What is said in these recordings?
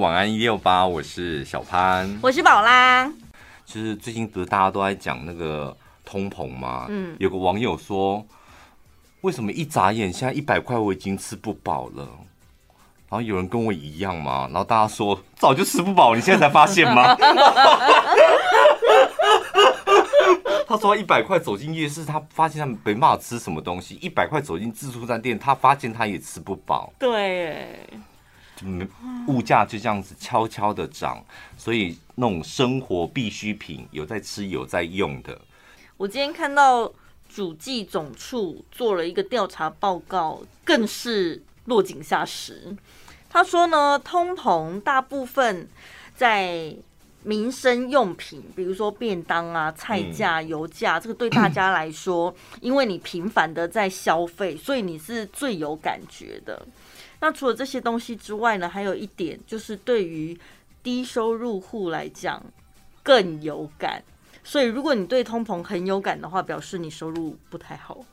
晚安一六八，我是小潘，我是宝拉。就是最近不是大家都在讲那个通膨吗？嗯，有个网友说，为什么一眨眼现在一百块我已经吃不饱了？然后有人跟我一样嘛？然后大家说早就吃不饱，你现在才发现吗？他说一百块走进夜市，他发现他没办法吃什么东西；一百块走进自助餐店，他发现他也吃不饱。对。物价就这样子悄悄的涨，所以那种生活必需品有在吃有在用的。我今天看到主计总处做了一个调查报告，更是落井下石。他说呢，通膨大部分在民生用品，比如说便当啊、菜价、油价，这个对大家来说，因为你频繁的在消费，所以你是最有感觉的。那除了这些东西之外呢，还有一点就是对于低收入户来讲更有感。所以如果你对通膨很有感的话，表示你收入不太好。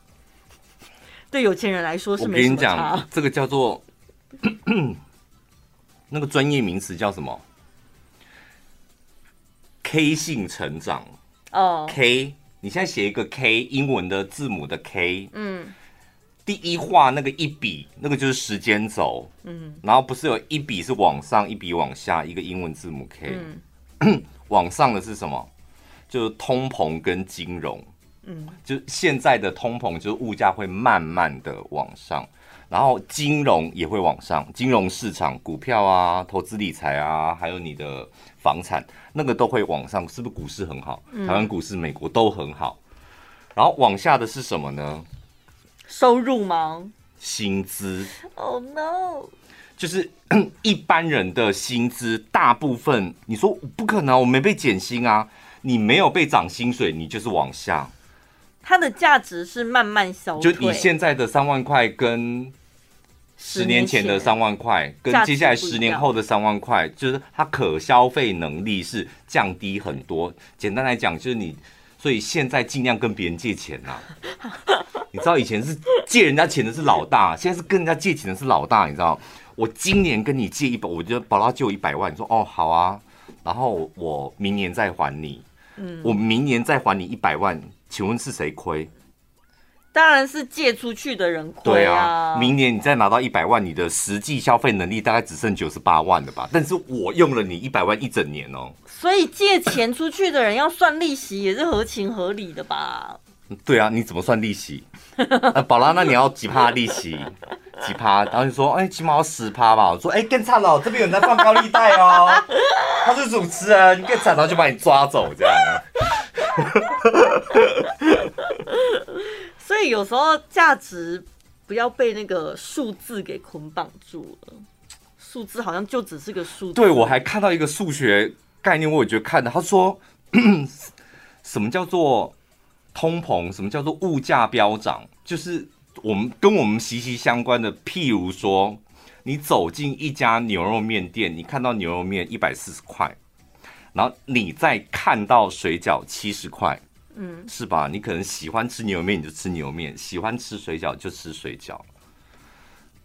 对有钱人来说是没什么差。我跟你讲，这个叫做那个专业名词叫什么？K 性成长哦。K，你现在写一个 K，英文的字母的 K，嗯。第一画那个一笔，那个就是时间轴，嗯，然后不是有一笔是往上，一笔往下，一个英文字母 K，嗯，往上的是什么？就是通膨跟金融，嗯，就现在的通膨就是物价会慢慢的往上，然后金融也会往上，金融市场、股票啊、投资理财啊，还有你的房产，那个都会往上，是不是股市很好？台湾股市、美国都很好，然后往下的是什么呢？收入吗？薪资。Oh no！就是 一般人的薪资，大部分你说不可能，我没被减薪啊，你没有被涨薪水，你就是往下。它的价值是慢慢消退。就你现在的三万块，跟十年前的三万块，跟接下来十年后的三万块，就是它可消费能力是降低很多。简单来讲，就是你，所以现在尽量跟别人借钱呐。你知道以前是借人家钱的是老大，现在是跟人家借钱的是老大。你知道，我今年跟你借一百，我就宝拉借我一百万，你说哦好啊，然后我明年再还你，嗯，我明年再还你一百万，请问是谁亏？当然是借出去的人亏啊。对啊，明年你再拿到一百万，你的实际消费能力大概只剩九十八万了吧？但是我用了你一百万一整年哦。所以借钱出去的人要算利息也是合情合理的吧？对啊，你怎么算利息？呃，宝拉，那你要几趴利息？几趴？然后你说，哎，起码要十趴吧。我说，哎，更惨了，这边有人在放高利贷哦。他是主持人，你更惨，然后就把你抓走，这样。所以有时候价值不要被那个数字给捆绑住了，数字好像就只是个数字。对，我还看到一个数学概念，我也觉得看的。他说，什么叫做？通膨，什么叫做物价飙涨？就是我们跟我们息息相关的。譬如说，你走进一家牛肉面店，你看到牛肉面一百四十块，然后你再看到水饺七十块，嗯，是吧？你可能喜欢吃牛肉面，你就吃牛肉面；喜欢吃水饺就吃水饺。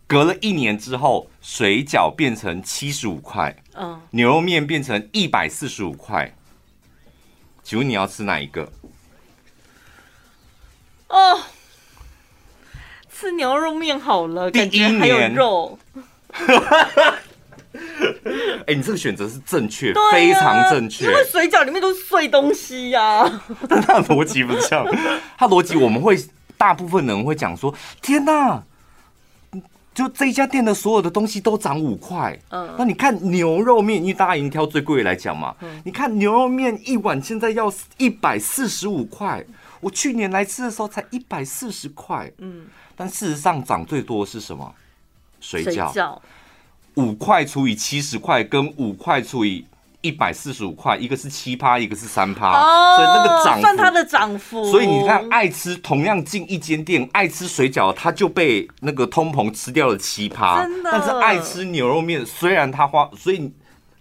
隔了一年之后，水饺变成七十五块，嗯，牛肉面变成一百四十五块，请问你要吃哪一个？哦，吃牛肉面好了，感觉还有肉。哎、欸，你这个选择是正确，啊，非常正确。因为水饺里面都是碎东西呀，啊。但他的逻辑不像，他逻辑我们会大部分人会讲说：天哪，就这一家店的所有的东西都涨五块。嗯，那你看牛肉面，因为大家已经挑最贵的来讲嘛。嗯，你看牛肉面一碗现在要一百四十五块。我去年来吃的时候才一百四十块，嗯，但事实上涨最多的是什么？水饺，五块除以七十块，跟五块除以一百四十五块，一个是七趴，一个是三趴，哦，所以那个涨算它的涨幅。所以你看，爱吃同样进一间店，爱吃水饺，它就被那个通膨吃掉了七趴，但是爱吃牛肉面，虽然它花，所以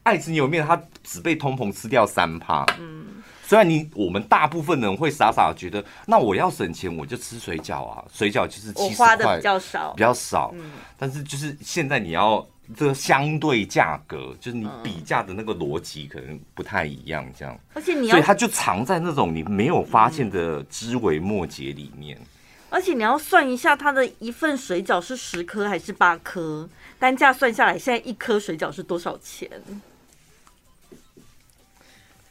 爱吃牛肉面，它只被通膨吃掉三趴。嗯，虽然你我们大部分人会傻傻的觉得，那我要省钱，我就吃水饺啊，水饺就是七十块，花的比较少，比较少。嗯，但是就是现在你要这个相对价格，就是你比价的那个逻辑可能不太一样，这样。而且你要，所以它就藏在那种你没有发现的枝微末节里面。而且你要算一下，它的一份水饺是十颗还是八颗？单价算下来，现在一颗水饺是多少钱？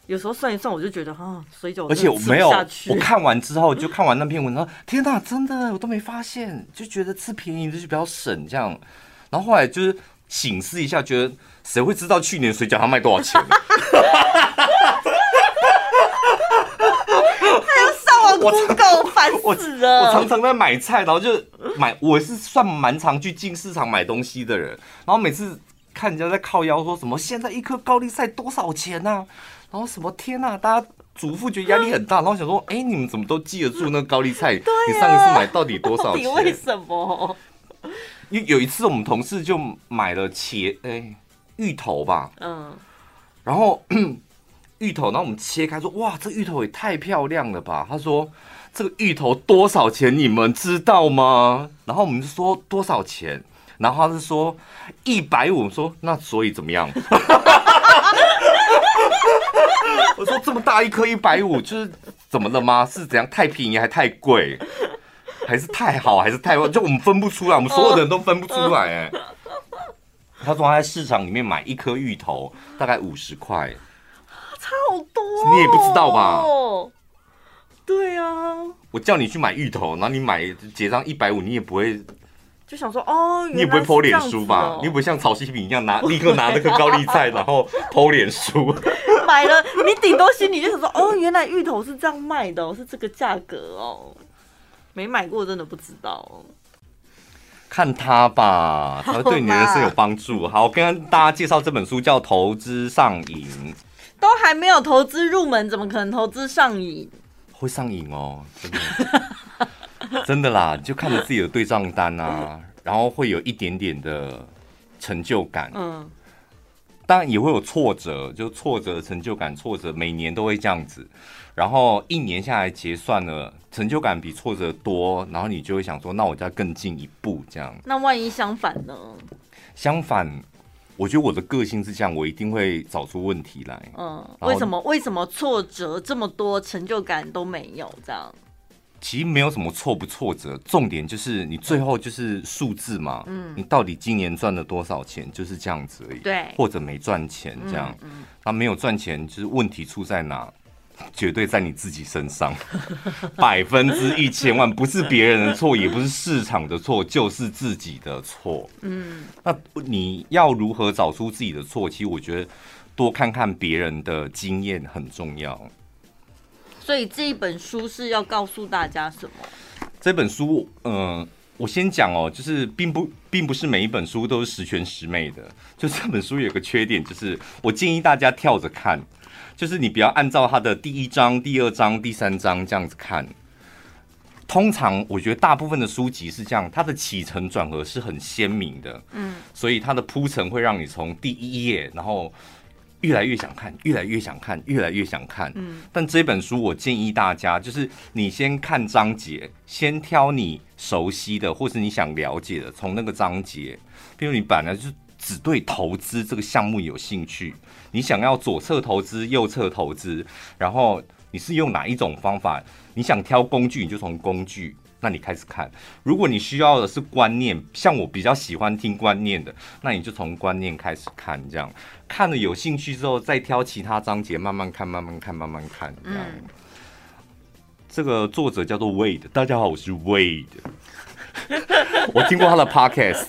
有时候算一算，我就觉得啊，水饺而且我没有，我看完之后就看完那篇文章，天哪，真的我都没发现，就觉得吃便宜的就比较省这样。然后后来就是省思一下，觉得谁会知道去年水饺它卖多少钱？我够烦死了我！我常常在买菜，然后就买。我是算蛮常去进市场买东西的人，然后每次看人家在靠腰说什么现在一颗高丽菜多少钱呢、啊？然后什么天呐、啊，大家主妇觉得压力很大，然后想说，哎、欸，你们怎么都记得住那个高丽菜？你上一次买到底多少钱？为什么？因为有一次我们同事就买了茄，哎、芋头吧，嗯，然后。芋头，然后我们切开说：“哇，这芋头也太漂亮了吧！”他说：“这个芋头多少钱？你们知道吗？”然后我们就说：“多少钱？”然后他是说：“一百五。”我说：“那所以怎么样？” 我说：“这么大一颗一百五，就是怎么了吗？是怎样？太便宜还太贵，还是太好 还是太坏？就我们分不出来，我们所有的人都分不出来。”哎，他说他在市场里面买一颗芋头大概五十块。差好多，哦，你也不知道吧？对啊，我叫你去买芋头，然后你买结账一百五，你也不会就想说哦，你也不会 po 脸书吧？你也不会像曹西饼一样拿立刻拿那个高丽菜，然后 po 脸书。买了，你顶多心里就想说哦，原来芋头是这样卖的，是这个价格哦。没买过，真的不知道。看他吧，他会对你的人生有帮助。好，我跟大家介绍这本书，叫《投资上瘾》。都还没有投资入门，怎么可能投资上瘾？会上瘾哦，真的，真的啦！就看着自己的对账单啊，然后会有一点点的成就感。嗯，当然也会有挫折，就挫折、成就感、挫折，每年都会这样子。然后一年下来结算了，成就感比挫折多，然后你就会想说，那我再更进一步这样。那万一相反呢？相反，我觉得我的个性是这样，我一定会找出问题来。嗯，为什么？为什么挫折这么多，成就感都没有？这样？其实没有什么挫不挫折，重点就是你最后就是数字嘛。嗯，你到底今年赚了多少钱，就是这样子而已。对，或者没赚钱这样。嗯，他没有赚钱，就是问题出在哪？绝对在你自己身上，百分之一千万，不是别人的错，也不是市场的错，就是自己的错。嗯，那你要如何找出自己的错？其实我觉得多看看别人的经验很重要。所以这一本书是要告诉大家什么？这本书，嗯、呃，我先讲哦，就是并不并不是每一本书都是十全十美的。就这本书有个缺点，就是我建议大家跳着看。就是你不要按照它的第一章、第二章、第三章这样子看。通常我觉得大部分的书籍是这样，它的起承转合是很鲜明的，嗯，所以它的铺陈会让你从第一页，然后越来越想看，越来越想看，越来越想看，嗯。但这本书我建议大家，就是你先看章节，先挑你熟悉的或是你想了解的，从那个章节，比如你本来就只对投资这个项目有兴趣。你想要左侧投资、右侧投资，然后你是用哪一种方法？你想挑工具，你就从工具那你开始看。如果你需要的是观念，像我比较喜欢听观念的，那你就从观念开始看。这样看了有兴趣之后，再挑其他章节慢慢看、慢慢看、慢慢看。这样，这个作者叫做 Wade，大家好，我是 Wade。我听过他的 podcast，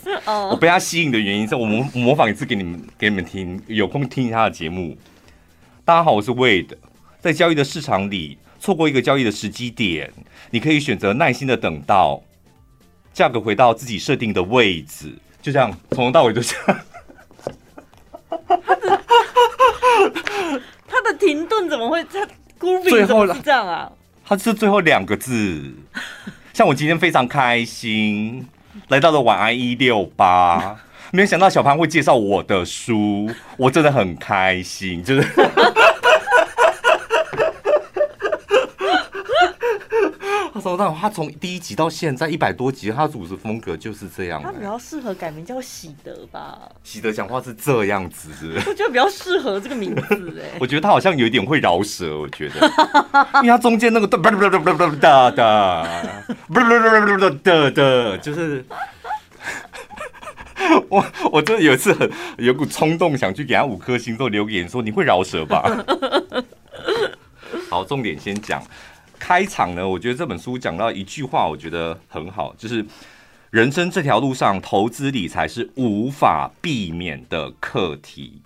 我被他吸引的原因是我模模仿一次给你们给你们听，有空听他的节目。大家好，我是 Wade，在交易的市场里，错过一个交易的时机点，你可以选择耐心的等到价格回到自己设定的位置，就这样从头到尾就这样。他的停顿怎么会他最后是这样啊？他是最后两个字。像我今天非常开心，来到了晚安一六八，没有想到小潘会介绍我的书，我真的很开心，就是。他从第一集到现在一百多集，他的组织风格就是这样、欸。他比较适合改名叫喜德吧？喜德讲话是这样子是不是，我觉得比较适合这个名字哎、欸。我觉得他好像有一点会饶舌，我觉得，因为他中间那个哒哒哒哒哒哒哒哒哒哒，就是我我真的有一次很有股冲动想去给他五颗星，都留言说你会饶舌吧？好，重点先讲。开场呢，我觉得这本书讲到一句话，我觉得很好，就是人生这条路上，投资理财是无法避免的课题，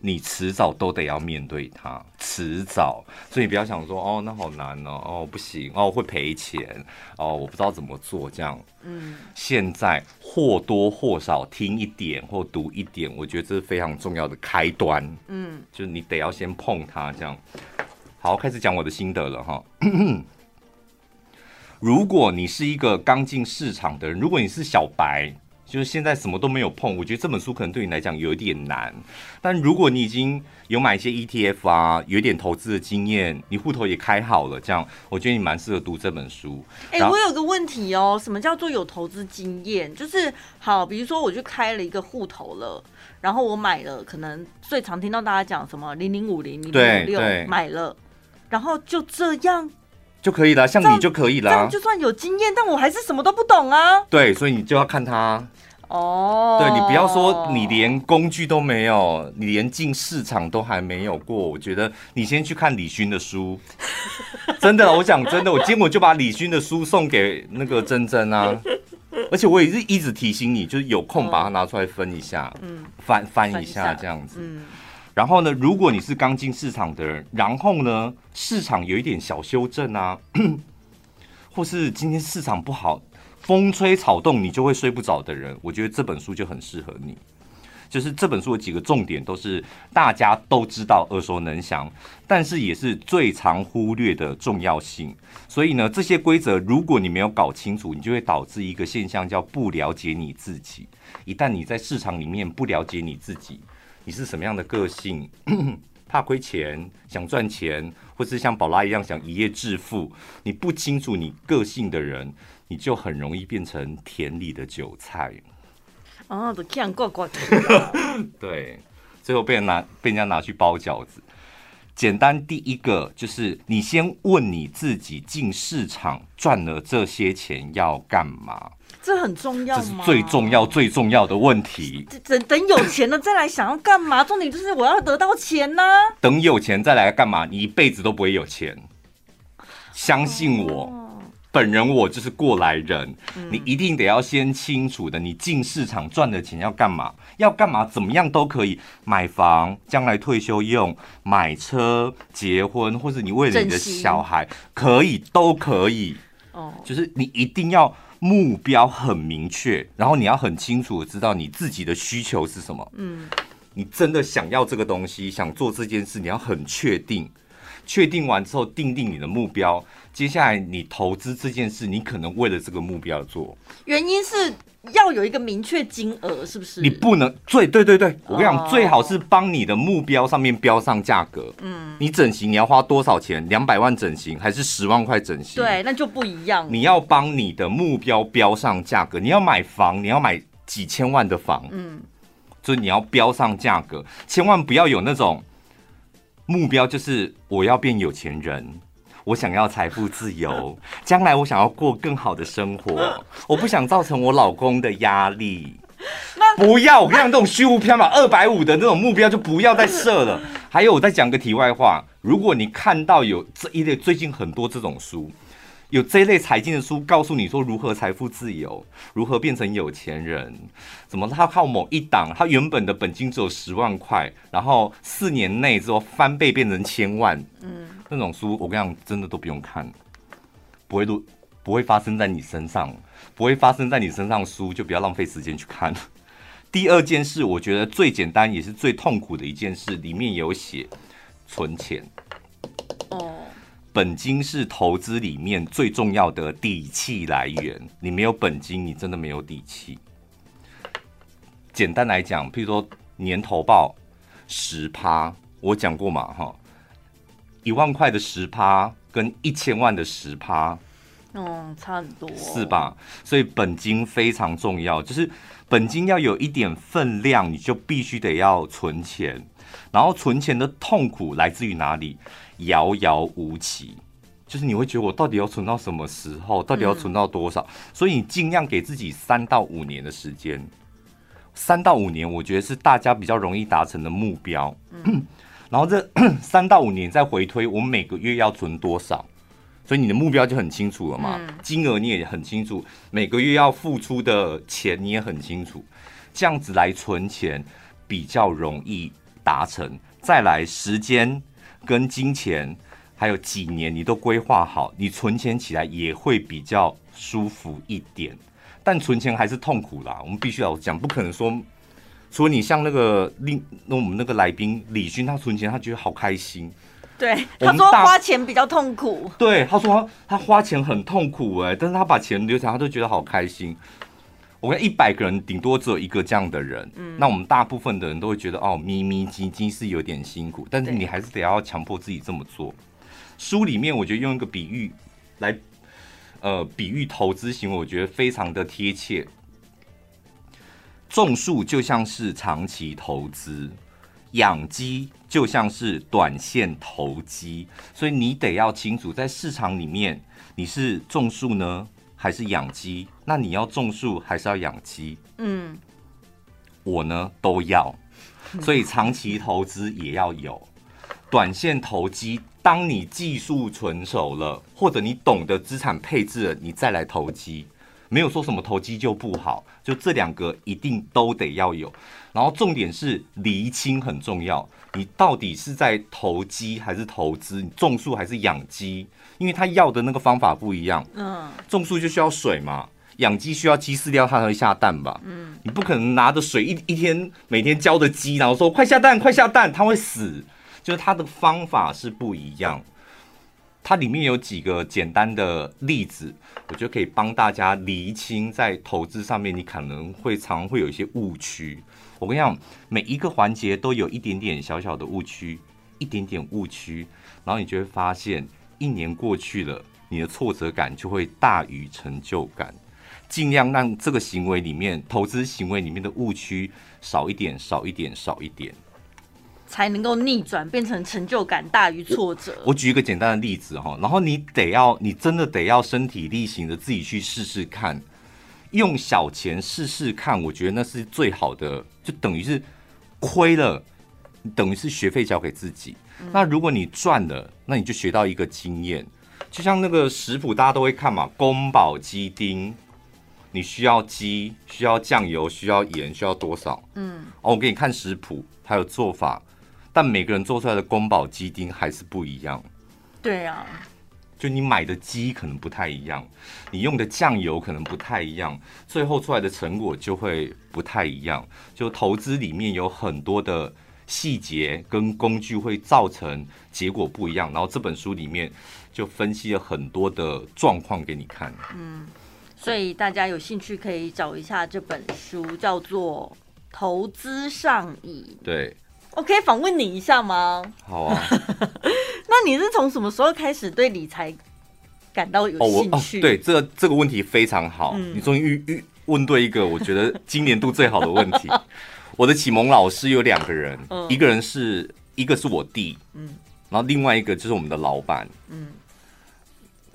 你迟早都得要面对它，迟早。所以你不要想说，哦，那好难哦，哦，不行，哦，会赔钱，哦，我不知道怎么做，这样。嗯，现在或多或少听一点或读一点，我觉得这是非常重要的开端。嗯，就是你得要先碰它，这样。好，开始讲我的心得了哈。如果你是一个刚进市场的人，如果你是小白，就是现在什么都没有碰，我觉得这本书可能对你来讲有一点难。但如果你已经有买一些 ETF 啊，有一点投资的经验，你户头也开好了，这样我觉得你蛮适合读这本书。哎、欸，我有个问题哦，什么叫做有投资经验？就是好，比如说我去开了一个户头了，然后我买了，可能最常听到大家讲什么零零五零零零五六买了。然后就这样就可以了，像你就可以了。这样就算有经验，但我还是什么都不懂啊。对，所以你就要看他哦。对，你不要说你连工具都没有，你连进市场都还没有过。我觉得你先去看李勋的书。真的，我讲真的，我今天我就把李勋的书送给那个珍珍啊。而且我也是一直提醒你，就是有空把它拿出来分一下，嗯，翻翻一下这样子，嗯。然后呢，如果你是刚进市场的人，然后呢，市场有一点小修正啊，或是今天市场不好，风吹草动你就会睡不着的人，我觉得这本书就很适合你。就是这本书的几个重点都是大家都知道、耳熟能详，但是也是最常忽略的重要性。所以呢，这些规则如果你没有搞清楚，你就会导致一个现象叫不了解你自己。一旦你在市场里面不了解你自己，你是什么样的个性？怕亏钱，想赚钱，或是像宝拉一样想一夜致富？你不清楚你个性的人，你就很容易变成田里的韭菜。哦，都这样过过去。对，最后被人拿被人家拿去包饺子。简单，第一个就是你先问你自己：进市场赚了这些钱要干嘛？这很重要吗？这是最重要、最重要的问题。等等有钱了再来想要干嘛？重点就是我要得到钱呢、啊。等有钱再来干嘛？你一辈子都不会有钱。相信我，哦、本人我就是过来人。嗯、你一定得要先清楚的，你进市场赚的钱要干嘛？要干嘛？怎么样都可以。买房，将来退休用；买车，结婚，或者你为了你的小孩，可以，都可以。哦，就是你一定要。目标很明确，然后你要很清楚的知道你自己的需求是什么。嗯，你真的想要这个东西，想做这件事，你要很确定。确定完之后，定定你的目标。接下来你投资这件事，你可能为了这个目标做。原因是要有一个明确金额，是不是？你不能最对对对，我跟你讲，最好是帮你的目标上面标上价格。嗯，你整形你要花多少钱？两百万整形还是十万块整形？对，那就不一样。你要帮你的目标标上价格。你要买房，你要买几千万的房。嗯，所以你要标上价格，千万不要有那种目标，就是我要变有钱人。我想要财富自由，将来我想要过更好的生活，我不想造成我老公的压力。不要，我跟你讲，这种虚无缥缈二百五的那种目标就不要再设了。还有，我再讲个题外话，如果你看到有这一类最近很多这种书。有这一类财经的书，告诉你说如何财富自由，如何变成有钱人，怎么他靠某一档，他原本的本金只有十万块，然后四年内之后翻倍变成千万，嗯，那种书我跟你讲，真的都不用看，不会都，不会发生在你身上，不会发生在你身上的书就不要浪费时间去看。第二件事，我觉得最简单也是最痛苦的一件事，里面有写存钱。本金是投资里面最重要的底气来源。你没有本金，你真的没有底气。简单来讲，譬如说年投报十趴，我讲过嘛，哈，一万块的十趴跟一千万的十趴，嗯，差很多，是吧？所以本金非常重要，就是本金要有一点分量，你就必须得要存钱。然后存钱的痛苦来自于哪里？遥遥无期。就是你会觉得我到底要存到什么时候？到底要存到多少？嗯、所以你尽量给自己三到五年的时间。三到五年，我觉得是大家比较容易达成的目标。嗯、然后这 三到五年再回推，我们每个月要存多少？所以你的目标就很清楚了嘛。嗯、金额你也很清楚，每个月要付出的钱你也很清楚。这样子来存钱比较容易达成。再来，时间跟金钱。还有几年你都规划好，你存钱起来也会比较舒服一点。但存钱还是痛苦啦，我们必须要讲，不可能说，除了你像那个另那我们那个来宾李军，他存钱他觉得好开心。对，他说花钱比较痛苦。对，他说他花钱很痛苦哎，但是他把钱留下来，他都觉得好开心。我看一百个人顶多只有一个这样的人，嗯，那我们大部分的人都会觉得哦，咪咪唧唧是有点辛苦，但是你还是得要强迫自己这么做。书里面我觉得用一个比喻来，呃，比喻投资行为，我觉得非常的贴切。种树就像是长期投资，养鸡就像是短线投机，所以你得要清楚，在市场里面你是种树呢，还是养鸡？那你要种树还是要养鸡？嗯，我呢都要，所以长期投资也要有，短线投机。当你技术纯熟了，或者你懂得资产配置了，你再来投机，没有说什么投机就不好，就这两个一定都得要有。然后重点是厘清很重要，你到底是在投机还是投资？你种树还是养鸡？因为他要的那个方法不一样。嗯，种树就需要水嘛，养鸡需要鸡饲料，它才会下蛋吧？嗯，你不可能拿着水一一天每天浇着鸡，然后说快下蛋，快下蛋，它会死。就是它的方法是不一样，它里面有几个简单的例子，我觉得可以帮大家厘清在投资上面你可能会常会有一些误区。我跟你讲，每一个环节都有一点点小小的误区，一点点误区，然后你就会发现，一年过去了，你的挫折感就会大于成就感。尽量让这个行为里面，投资行为里面的误区少一点，少一点，少一点。才能够逆转，变成成就感大于挫折。我，我举一个简单的例子哈，然后你得要，你真的得要身体力行的自己去试试看，用小钱试试看，我觉得那是最好的，就等于是亏了，等于是学费交给自己。嗯、那如果你赚了，那你就学到一个经验，就像那个食谱大家都会看嘛，宫保鸡丁，你需要鸡，需要酱油，需要盐，需要多少？嗯，哦，我给你看食谱，还有做法。但每个人做出来的宫保鸡丁还是不一样。对呀，就你买的鸡可能不太一样，你用的酱油可能不太一样，最后出来的成果就会不太一样。就投资里面有很多的细节跟工具会造成结果不一样。然后这本书里面就分析了很多的状况给你看。嗯，所以大家有兴趣可以找一下这本书，叫做《投资上瘾》。对。我可以访问你一下吗？好啊。那你是从什么时候开始对理财感到有兴趣？哦哦、对，这个这个问题非常好，嗯、你终于遇遇问对一个我觉得今年度最好的问题。我的启蒙老师有两个人，嗯、一个人是一个是我弟，嗯，然后另外一个就是我们的老板，嗯，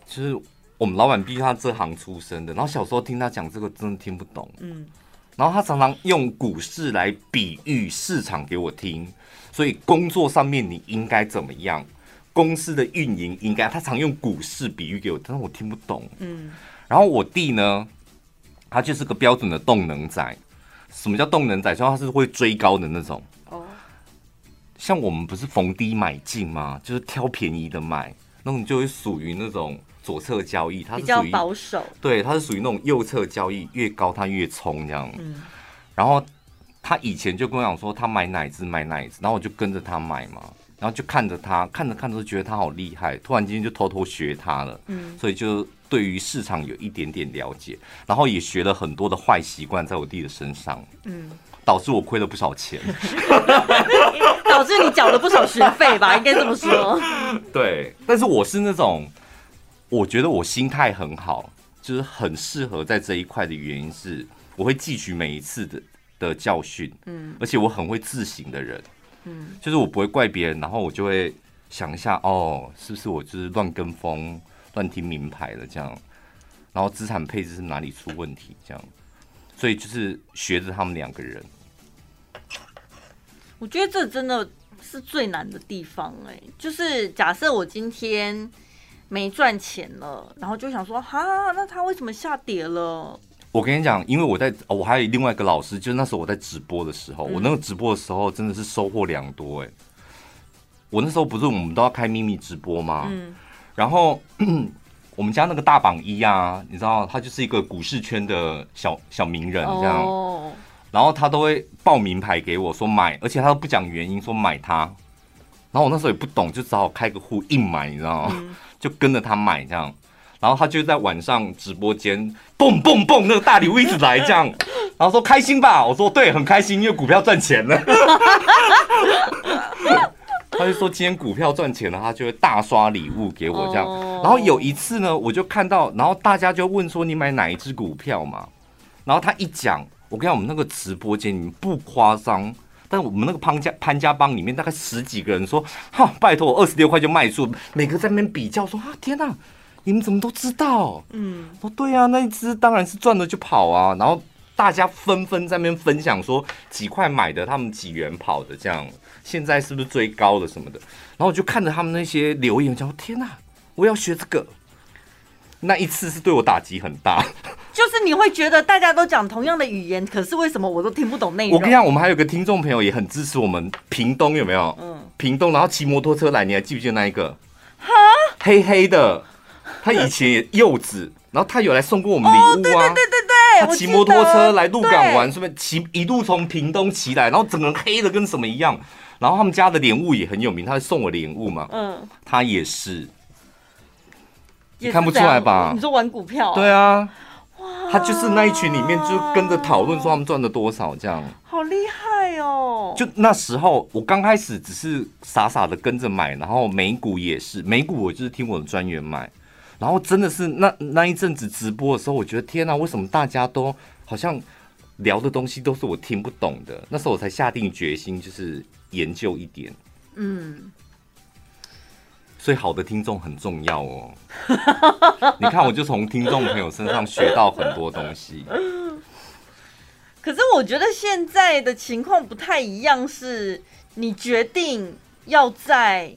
就是我们老板毕竟他这行出身的，然后小时候听他讲这个真的听不懂，嗯。然后他常常用股市来比喻市场给我听，所以工作上面你应该怎么样？公司的运营应该，他常用股市比喻给我，但是我听不懂。嗯。然后我弟呢，他就是个标准的动能仔。什么叫动能仔？说他是会追高的那种。哦。像我们不是逢低买进吗？就是挑便宜的买，那种就会属于那种。左侧交易，它是属于比较保守，对，它是属于那种右侧交易，越高它越冲这样。嗯，然后他以前就跟我讲说，他买哪只买哪只，然后我就跟着他买嘛，然后就看着他，看着看着就觉得他好厉害，突然间就偷偷学他了。嗯，所以就对于市场有一点点了解，然后也学了很多的坏习惯在我弟的身上。嗯，导致我亏了不少钱，导致你缴了不少学费吧，应该这么说。对，但是我是那种，我觉得我心态很好，就是很适合在这一块的原因是，我会汲取每一次的的教训，嗯，而且我很会自省的人，嗯，就是我不会怪别人，然后我就会想一下，哦，是不是我就是乱跟风、乱听名牌了这样，然后资产配置是哪里出问题这样。所以就是学着他们两个人，我觉得这真的是最难的地方哎、欸。就是假设我今天没赚钱了，然后就想说，哈，那他为什么下跌了？我跟你讲，因为我在，我还有另外一个老师，就是那时候我在直播的时候，嗯、我那个直播的时候真的是收获良多哎、欸。我那时候不是我们都要开秘密直播吗？嗯，然后。我们家那个大榜一啊，你知道，他就是一个股市圈的小小名人这样，oh. 然后他都会报名牌给我说买，而且他都不讲原因说买它，然后我那时候也不懂，就只好开个户硬买，你知道吗？嗯、就跟着他买这样，然后他就在晚上直播间蹦蹦蹦，那个大礼物一直来这样，然后说开心吧，我说对，很开心，因为股票赚钱了。他就说今天股票赚钱了，他就会大刷礼物给我这样。然后有一次呢，我就看到，然后大家就问说你买哪一只股票嘛？然后他一讲，我跟你讲，我们那个直播间你们不夸张，但我们那个潘家潘家帮里面大概十几个人说，哈，拜托我二十六块就卖出，每个在那边比较说啊，天哪，你们怎么都知道？嗯，说对啊，那一只当然是赚了就跑啊。然后大家纷纷在那边分享说几块买的，他们几元跑的这样。现在是不是最高的什么的？然后我就看着他们那些留言，我讲天哪，我要学这个。那一次是对我打击很大，就是你会觉得大家都讲同样的语言，可是为什么我都听不懂内容？我跟你讲，我们还有个听众朋友也很支持我们，屏东有没有？嗯，屏东，然后骑摩托车来，你还记不记得那一个？哈，黑黑的，他以前也柚子，然后他有来送过我们礼物啊。哦，对对对对对。他骑摩托车来鹿港玩，顺便骑一路从屏东骑来，然后整个人黑的跟什么一样。然后他们家的莲雾也很有名，他会送我莲雾嘛。嗯，他也是，你看不出来吧？你说玩股票？对啊，哇，他就是那一群里面就跟着讨论说他们赚了多少这样。好厉害哦！就那时候我刚开始只是傻傻的跟着买，然后美股也是美股，我就是听我的专员买。然后真的是那那一阵子直播的时候，我觉得天哪，为什么大家都好像聊的东西都是我听不懂的？那时候我才下定决心，就是研究一点。嗯，所以好的听众很重要哦。你看，我就从听众朋友身上学到很多东西。可是我觉得现在的情况不太一样，是你决定要在。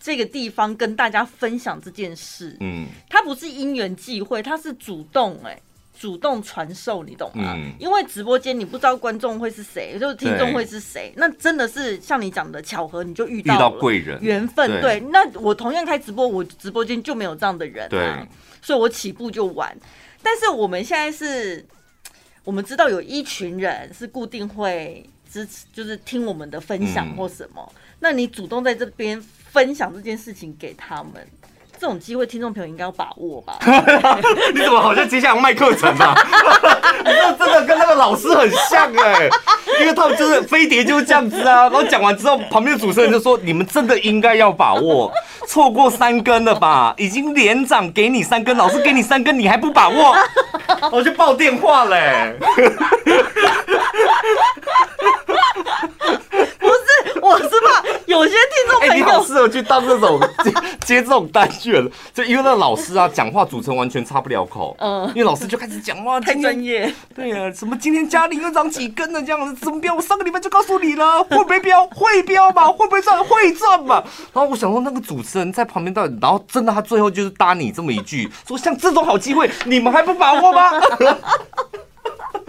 这个地方跟大家分享这件事，嗯，它不是因缘际会，它是主动哎、欸，主动传授，你懂吗？嗯，因为直播间你不知道观众会是谁，就是听众会是谁，那真的是像你讲的巧合，你就遇到遇到贵人缘分，对。那我同样开直播，我直播间就没有这样的人，对，所以我起步就晚。但是我们现在是，我们知道有一群人是固定会支持，就是听我们的分享或什么，嗯、那你主动在这边。分享这件事情给他们，这种机会听众朋友应该要把握吧？你怎么好像接下来要卖课程啊？你这真的跟那个老师很像哎、欸，因为他们就是飞碟就是这样子啊。然后讲完之后，旁边的主持人就说：“你们真的应该要把握，错过三根了吧？已经连长给你三根，老师给你三根，你还不把握？我就报电话嘞、欸。”我是怕有些听众朋友，欸、你好适合去当这种 接接这种单元，就因为那老师啊，讲话组成完全插不了口。嗯，因为老师就开始讲话，太专业。对呀、啊，什么今天家里又长几根了？这样子怎么标？我上个礼拜就告诉你了，会不会标？会标吧？会不会赚？会赚吧？然后我想说，那个主持人在旁边到底，然后真的他最后就是搭你这么一句，说像这种好机会，你们还不把握吗？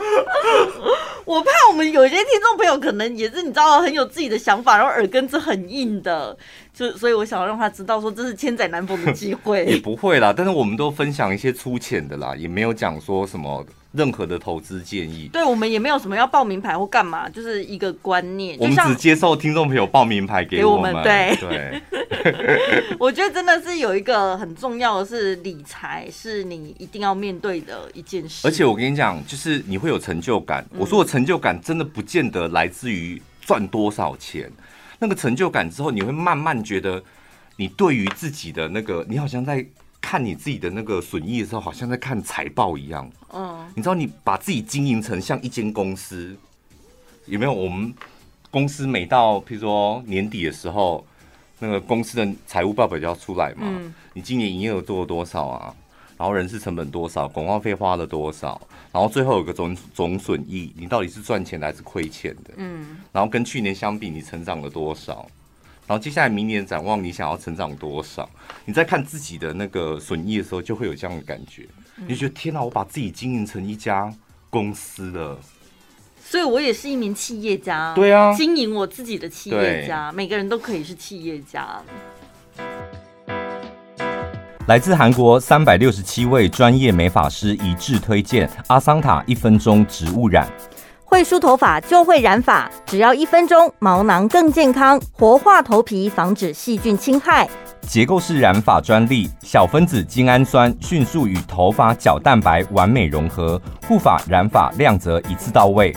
我怕我们有一些听众朋友可能也是你知道很有自己的想法，然后耳根子很硬的，就所以我想要让他知道说这是千载难逢的机会。也不会啦，但是我们都分享一些粗浅的啦，也没有讲说什么。任何的投资建议，对我们也没有什么要报名牌或干嘛，就是一个观念。我们只接受听众朋友报名牌给我们。对对，我觉得真的是有一个很重要的是理财，是你一定要面对的一件事。而且我跟你讲，就是你会有成就感。我说的成就感真的不见得来自于赚多少钱，那个成就感之后，你会慢慢觉得你对于自己的那个，你好像在。看你自己的那个损益的时候，好像在看财报一样。嗯，你知道，你把自己经营成像一间公司，有没有？我们公司每到譬如说年底的时候，那个公司的财务报表就要出来嘛。嗯，你今年营业额做了多少啊？然后人事成本多少？广告费花了多少？然后最后有个总总损益，你到底是赚钱的还是亏钱的？嗯，然后跟去年相比，你成长了多少？然后接下来明年展望，你想要成长多少？你在看自己的那个损益的时候，就会有这样的感觉，你就觉得天哪，我把自己经营成一家公司了。所以我也是一名企业家，对啊，经营我自己的企业家，每个人都可以是企业家。来自韩国三百六十七位专业美发师一致推荐阿桑塔一分钟植物染。会梳头发就会染发，只要一分钟，毛囊更健康，活化头皮，防止细菌侵害。结构式染发专利，小分子精氨酸迅速与头发角蛋白完美融合，护发染发亮泽一次到位。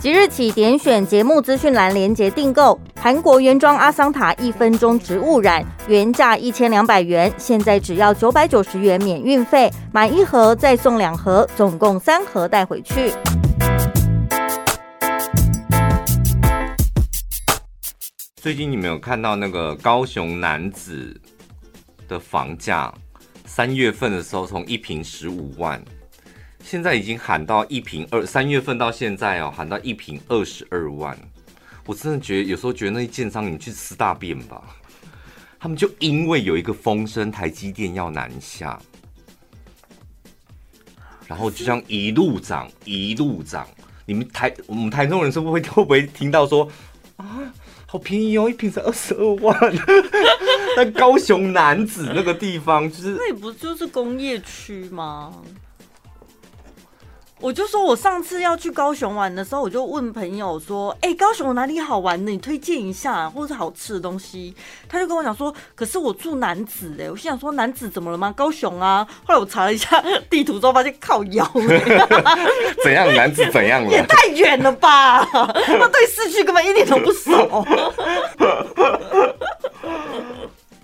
即日起点选节目资讯栏链接订购韩国原装阿桑塔一分钟植物染，原价一千两百元，现在只要九百九十元免运费，买一盒再送两盒，总共三盒带回去。最近你们有看到那个高雄男子的房价，三月份的时候从一平十五万，现在已经喊到一平二，三月份到现在哦，喊到一平二十二万。我真的觉得有时候觉得那些建商，你们去吃大便吧。他们就因为有一个风声，台积电要南下，然后就这样一路涨，一路涨。你们台我们台中人是不是会会不会听到说啊？好便宜哦，一瓶才二十二万。在高雄男子那个地方，就是那也不就是工业区吗？我就说，我上次要去高雄玩的时候，我就问朋友说：“哎、欸，高雄哪里好玩的？你推荐一下，或者是好吃的东西。”他就跟我讲说：“可是我住南子哎。”我心想说：“南子怎么了吗？高雄啊。”后来我查了一下地图之后，发现 靠腰。怎样？南子怎样了？也太远了吧！那对市区根本一点都不熟。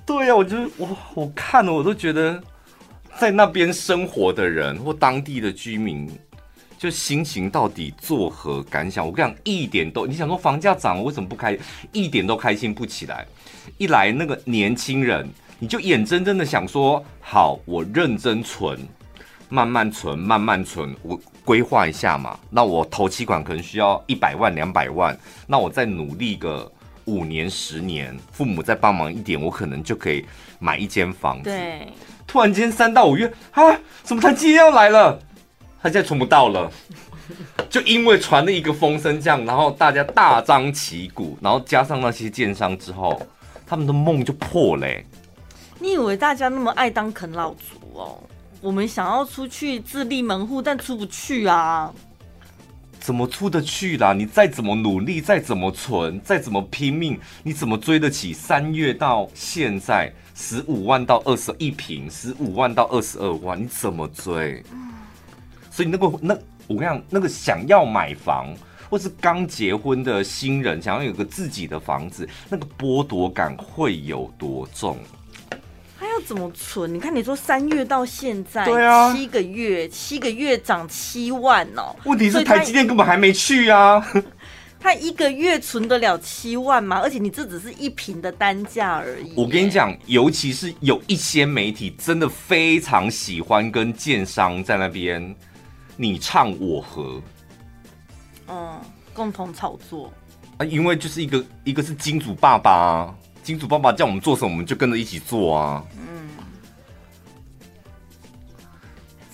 对呀、啊，我就我我看了，我都觉得在那边生活的人或当地的居民。就心情到底作何感想？我跟你讲，一点都，你想说房价涨了，为什么不开？一点都开心不起来。一来那个年轻人，你就眼睁睁的想说，好，我认真存，慢慢存，慢慢存，我规划一下嘛。那我头期款可能需要一百万、两百万，那我再努力个五年、十年，父母再帮忙一点，我可能就可以买一间房子。对，突然间三到五月啊，怎么他今天要来了？他现在存不到了，就因为传了一个风声，这样，然后大家大张旗鼓，然后加上那些建商之后，他们的梦就破了。你以为大家那么爱当啃老族哦？我们想要出去自立门户，但出不去啊。怎么出得去啦？你再怎么努力，再怎么存，再怎么拼命，你怎么追得起？三月到现在十五万到二十一平，十五万到二十二万，你怎么追？所以那个那我跟你讲，那个想要买房或是刚结婚的新人，想要有个自己的房子，那个剥夺感会有多重？他要怎么存？你看，你说三月到现在，对啊，七个月，七个月涨七万哦。问题是台积电根本还没去啊。他一个月存得了七万吗？而且你这只是一瓶的单价而已。我跟你讲，尤其是有一些媒体真的非常喜欢跟建商在那边。你唱我和，嗯，共同炒作。啊，因为就是一个一个是金主爸爸啊，金主爸爸叫我们做什么，我们就跟着一起做啊，嗯，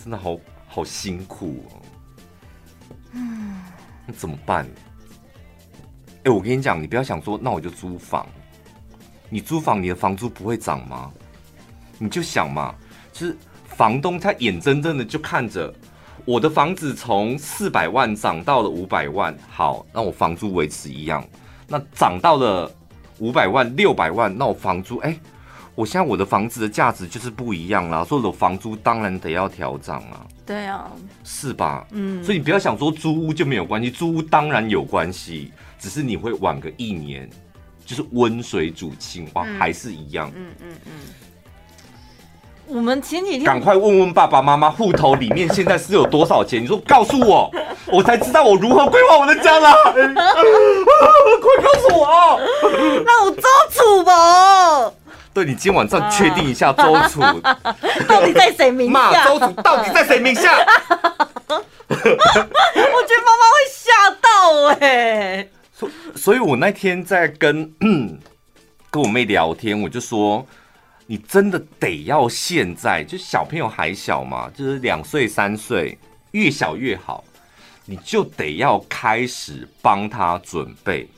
真的好好辛苦哦，嗯，那怎么办？哎、欸，我跟你讲，你不要想说，那我就租房，你租房，你的房租不会涨吗？你就想嘛，就是房东他眼睁睁的就看着我的房子从四百万涨到了五百万，好，那我房租维持一样。那涨到了五百万、六百万，那我房租，哎、欸，我现在我的房子的价值就是不一样啦，所以我的房租当然得要调涨啊。对啊，是吧？嗯，所以你不要想说租屋就没有关系，租屋当然有关系，只是你会晚个一年。就是温水煮青蛙，还是一样。嗯嗯嗯。我们前几天赶快问问爸爸妈妈，户头里面现在是有多少钱？你说告诉我，我才知道我如何规划我的将来。快告诉我，那我周楚吧。对，你今天晚上确定一下，周楚 到底在谁名下？周楚到底在谁名下？我觉得妈妈会吓到哎、欸。所所以，我那天在跟 跟我妹聊天，我就说，你真的得要现在，就小朋友还小嘛，就是两岁三岁，越小越好，你就得要开始帮他准备。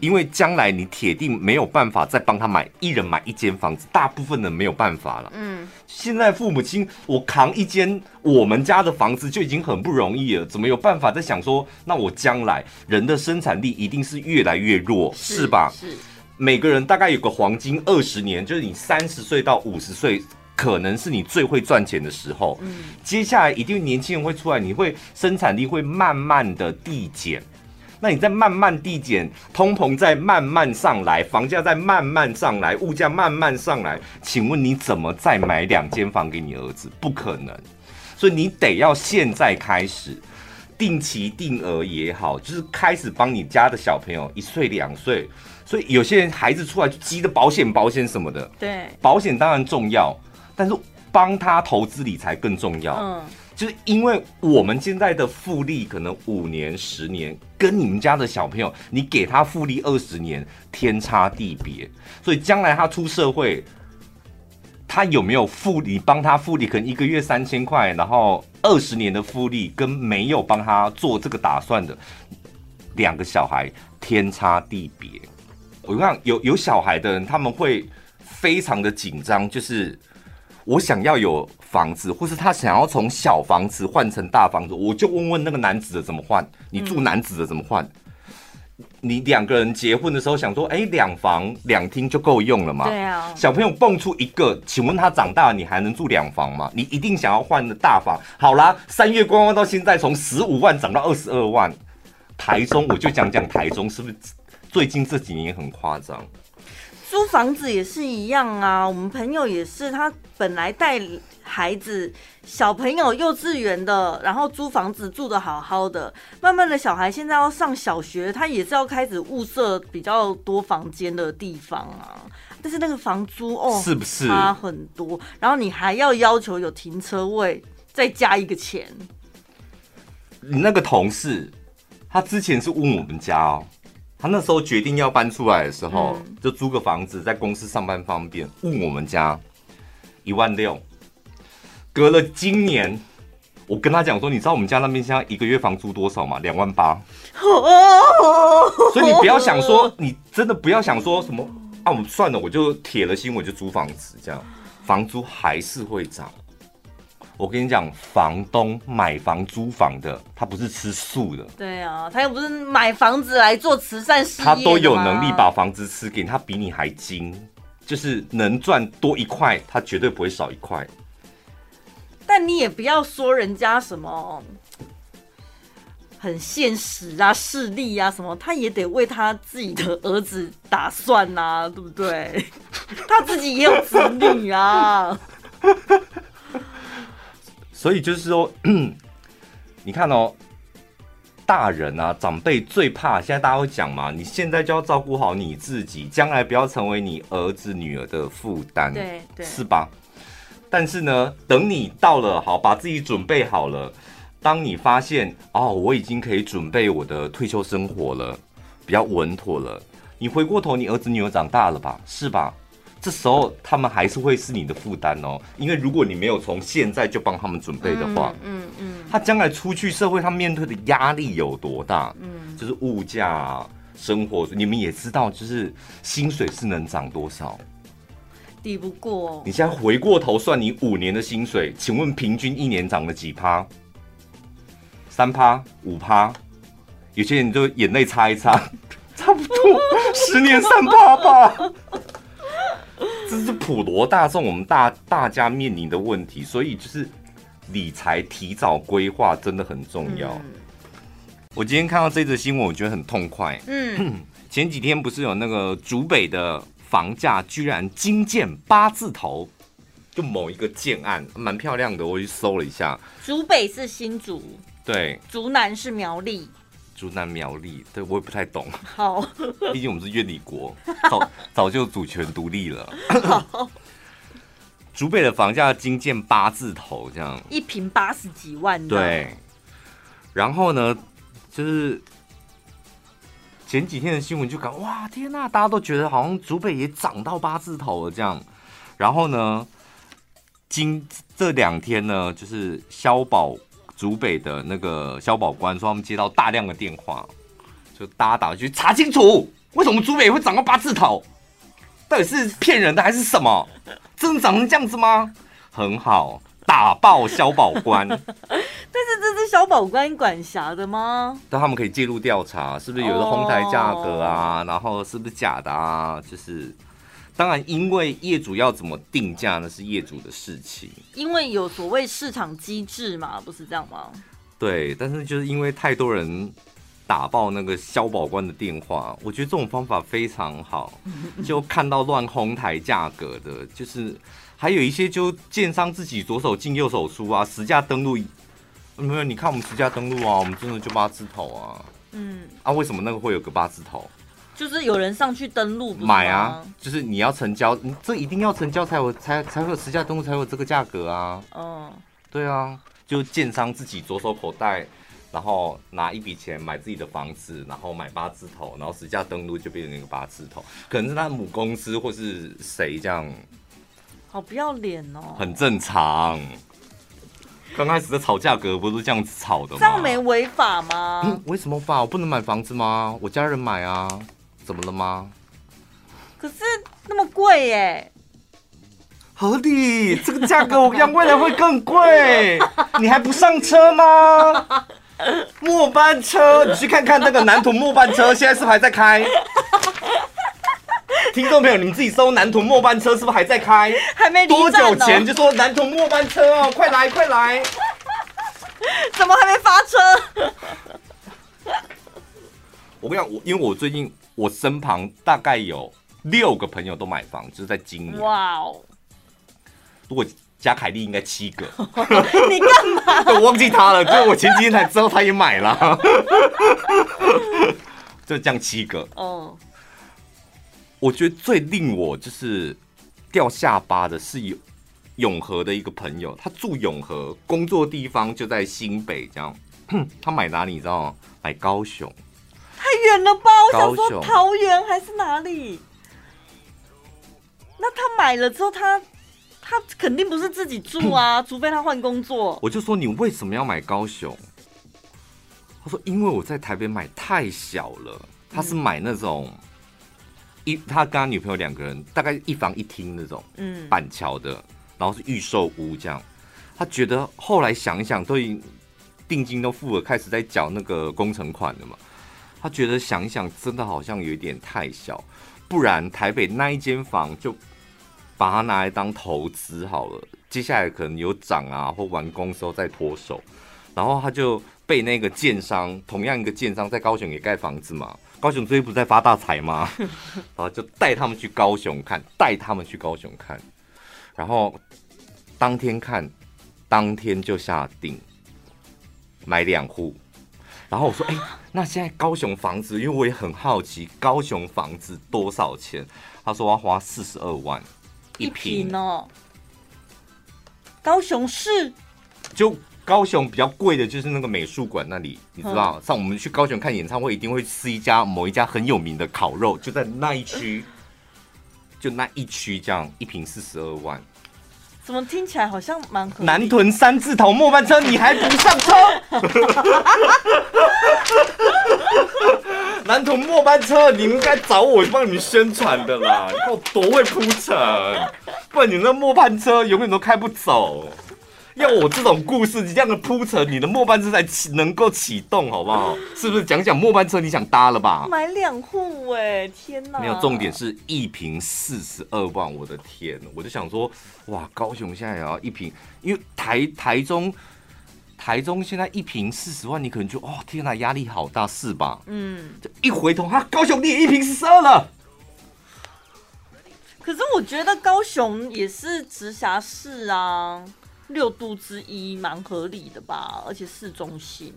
因为将来你铁定没有办法再帮他买一人买一间房子，大部分人没有办法了。嗯，现在父母亲我扛一间我们家的房子就已经很不容易了，怎么有办法在想说，那我将来人的生产力一定是越来越弱，是，是吧？是，每个人大概有个黄金二十年，就是你三十岁到五十岁，可能是你最会赚钱的时候。嗯，接下来一定年轻人会出来，你会生产力会慢慢的递减。那你在慢慢递减，通膨在慢慢上来，房价在慢慢上来，物价慢慢上来，请问你怎么再买两间房给你儿子？不可能，所以你得要现在开始，定期定额也好，就是开始帮你家的小朋友一岁两岁，所以有些人孩子出来就急着保险保险什么的，对，保险当然重要，但是帮他投资理财更重要，嗯。就是因为我们现在的复利可能五年、十年，跟你们家的小朋友，你给他复利二十年，天差地别。所以将来他出社会，他有没有复利？帮他复利，可能一个月三千块，然后二十年的复利，跟没有帮他做这个打算的两个小孩，天差地别。我看有有小孩的人，他们会非常的紧张，就是。我想要有房子，或是他想要从小房子换成大房子，我就问问那个男子的怎么换？你住男子的怎么换？嗯、你两个人结婚的时候想说，哎、欸，两房两厅就够用了吗？对啊。小朋友蹦出一个，请问他长大了，你还能住两房吗？你一定想要换的大房。好啦，三月观望到现在，从十五万涨到二十二万。台中，我就讲讲台中，是不是最近这几年很夸张？租房子也是一样啊，我们朋友也是，他本来带孩子小朋友幼稚园的，然后租房子住的好好的，慢慢的小孩现在要上小学，他也是要开始物色比较多房间的地方啊。但是那个房租哦，是不是差很多？然后你还要要求有停车位，再加一个钱。你那个同事，他之前是问我们家哦。他那时候决定要搬出来的时候，嗯、就租个房子在公司上班方便。问我们家一万六，隔了今年，我跟他讲说，你知道我们家那边现在一个月房租多少吗？两万八。所以你不要想说，你真的不要想说什么啊，我算了，我就铁了心，我就租房子，这样房租还是会涨。我跟你讲，房东买房租房的，他不是吃素的。对啊，他又不是买房子来做慈善事业。他都有能力把房子吃给你，他比你还精，就是能赚多一块，他绝对不会少一块。但你也不要说人家什么很现实啊、势利啊什么，他也得为他自己的儿子打算呐、啊，对不对？他自己也有子女啊。所以就是说，你看哦，大人啊，长辈最怕现在大家会讲嘛，你现在就要照顾好你自己，将来不要成为你儿子女儿的负担，对对，是吧？但是呢，等你到了好，把自己准备好了，当你发现哦，我已经可以准备我的退休生活了，比较稳妥了，你回过头，你儿子女儿长大了吧，是吧？这时候他们还是会是你的负担哦，因为如果你没有从现在就帮他们准备的话，嗯嗯，嗯，他将来出去社会，他面对的压力有多大？嗯，就是物价啊、生活，你们也知道，就是薪水是能涨多少？抵不过。你现在回过头算你五年的薪水，请问平均一年涨了几趴？三趴、五趴？有些人就眼泪擦一擦，差不多十年三趴吧。这是普罗大众，我们大大家面临的问题，所以就是理财提早规划真的很重要。嗯、我今天看到这则新闻，我觉得很痛快。嗯，前几天不是有那个竹北的房价居然惊见八字头，就某一个建案蛮漂亮的，我去搜了一下。竹北是新竹，对，竹南是苗栗。竹南苗栗，对我也不太懂。好，毕竟我们是院里国，早早就主权独立了。好，竹北的房价惊见八字头，这样一平八十几万。对，然后呢，就是前几天的新闻就讲，哇，天呐，大家都觉得好像竹北也涨到八字头了这样。然后呢，今这两天呢，就是消保。竹北的那个消保官说，他们接到大量的电话，就大家打去查清楚，为什么竹北会长到八字头？到底是骗人的还是什么？真的长成这样子吗？很好，打爆消保官。但是这是消保官管辖的吗？但他们可以介入调查，是不是有的哄抬价格啊？然后是不是假的啊？就是。当然，因为业主要怎么定价，那是业主的事情。因为有所谓市场机制嘛，不是这样吗？对，但是就是因为太多人打爆那个消保官的电话，我觉得这种方法非常好。就看到乱哄抬价格的，就是还有一些就建商自己左手进右手出啊，实价登录没有？你看我们实价登录啊，我们真的就八字头啊。嗯，啊，为什么那个会有个八字头？就是有人上去登录买啊，就是你要成交，你这一定要成交才有才才会有实价登录才有这个价格啊。嗯，对啊，就建商自己左手口袋，然后拿一笔钱买自己的房子，然后买八字头，然后实价登录就变成那个八字头，可能是他母公司或是谁这样。好不要脸哦。很正常。刚开始的吵价格不是这样子吵的吗？这样没违法吗？嗯，为什么法？我不能买房子吗？我家人买啊。怎么了吗？可是那么贵耶，合理。这个价格我跟你讲，未来会更贵。你还不上车吗？末班车，你去看看那个南屯末班车，现在是不是还在开？听众朋友，你们自己搜南屯末班车，是不是还在开？还没多久前就说南屯末班车哦，快来快来！怎么还没发车？我跟你讲，我因为我最近。我身旁大概有六个朋友都买房，就是在今年。哇哦！如果加凯莉，应该七个。你干嘛？我忘记他了，就是我前几天才知道他也买了。就这样七个。哦。我觉得最令我就是掉下巴的是永永和的一个朋友，他住永和，工作地方就在新北，这样。他买哪里？你知道吗？买高雄。太远了吧？我想说桃园还是哪里？那他买了之后他，他他肯定不是自己住啊，除非他换工作。我就说，你为什么要买高雄？他说因为我在台北买太小了。他是买那种一，他跟他女朋友两个人大概一房一厅那种，嗯，板桥的，然后是预售屋这样。他觉得后来想一想，都已经定金都付了，开始在缴那个工程款了嘛。他觉得想一想，真的好像有点太小，不然台北那一间房就把它拿来当投资好了。接下来可能有涨啊，或完工时候再脱手。然后他就被那个建商，同样一个建商在高雄也盖房子嘛，高雄最近不是在发大财吗？然后就带他们去高雄看，带他们去高雄看，然后当天看，当天就下定买两户。然后我说：“哎、欸，那现在高雄房子，因为我也很好奇，高雄房子多少钱？”他说：“我要花四十二万一平哦。”高雄市就高雄比较贵的就是那个美术馆那里，你知道，像我们去高雄看演唱会，一定会吃一家某一家很有名的烤肉，就在那一区，就那一区这样，一平四十二万。怎么听起来好像蛮合？南屯三字头末班车，你还不上车？南屯末班车，你应该找我帮你宣传的啦！你看我多会铺陈，不然你那末班车永远都开不走。要我这种故事这样的铺陈，你的末班车才启能够启动，好不好？是不是讲讲末班车你想搭了吧？买两户哎，天哪！没有，重点是一瓶四十二万，我的天！我就想说，哇，高雄现在也要一瓶，因为台台中台中现在一瓶四十万，你可能就哦，天哪，压力好大，是吧？嗯，就一回头，哈，高雄你也一瓶四十二了。可是我觉得高雄也是直辖市啊。六度之一，蛮合理的吧？而且市中心，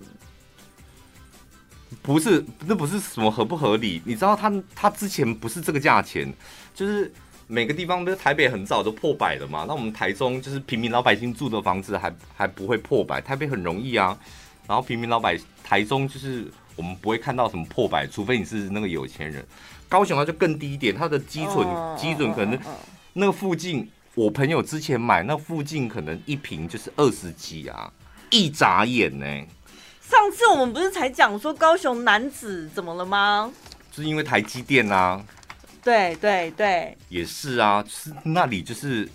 不是，那不是什么合不合理？你知道他他之前不是这个价钱，就是每个地方，不是台北很早都破百了嘛？那我们台中就是平民老百姓住的房子还还不会破百，台北很容易啊。然后平民老百台中就是我们不会看到什么破百，除非你是那个有钱人。高雄它就更低一点，它的基准基准可能那个附近。我朋友之前买那附近可能一瓶就是二十几啊，一眨眼呢、欸。上次我们不是才讲说高雄男子怎么了吗？就是因为台积电啊。对对对，也是啊，是那里就是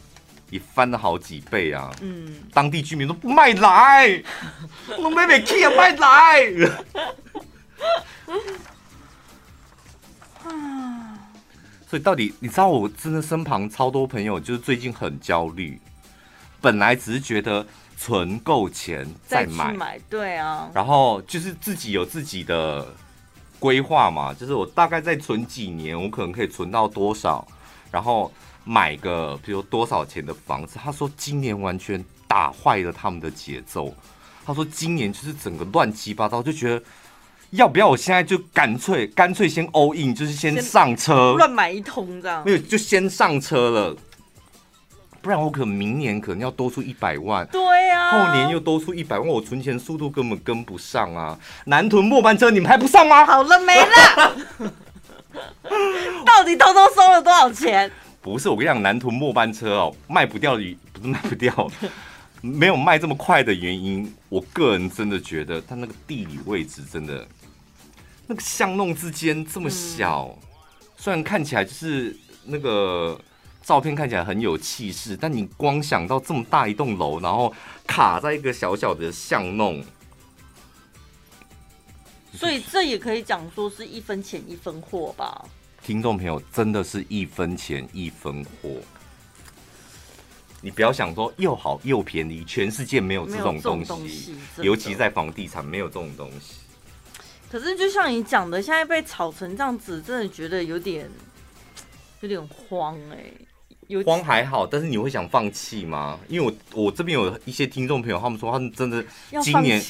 也翻了好几倍啊。嗯，当地居民都不卖来，我妹妹 K 也卖来。所以到底你知道，我真的身旁超多朋友，就是最近很焦虑。本来只是觉得存够钱再买，对啊。然后就是自己有自己的规划嘛，就是我大概再存几年，我可能可以存到多少，然后买个比如多少钱的房子。他说今年完全打坏了他们的节奏。他说今年就是整个乱七八糟，就觉得。要不要我现在就干脆干脆先 all in，就是先上车，乱买一通这样？没有，就先上车了，不然我可能明年可能要多出一百万，对呀、啊，后年又多出一百万，我存钱速度根本跟不上啊！南屯末班车你们还不上吗？好了没了？到底偷偷收了多少钱？不是，我跟你讲，南屯末班车哦，卖不掉的不是卖不掉。没有卖这么快的原因，我个人真的觉得它那个地理位置真的，那个巷弄之间这么小，嗯、虽然看起来就是那个照片看起来很有气势，但你光想到这么大一栋楼，然后卡在一个小小的巷弄，所以这也可以讲说是一分钱一分货吧。听众朋友，真的是一分钱一分货。你不要想说又好又便宜，全世界没有这种东西，东西尤其在房地产没有这种东西。可是就像你讲的，现在被炒成这样子，真的觉得有点有点慌哎、慌还好，但是你会想放弃吗？因为我我这边有一些听众朋友，他们说他们真的今年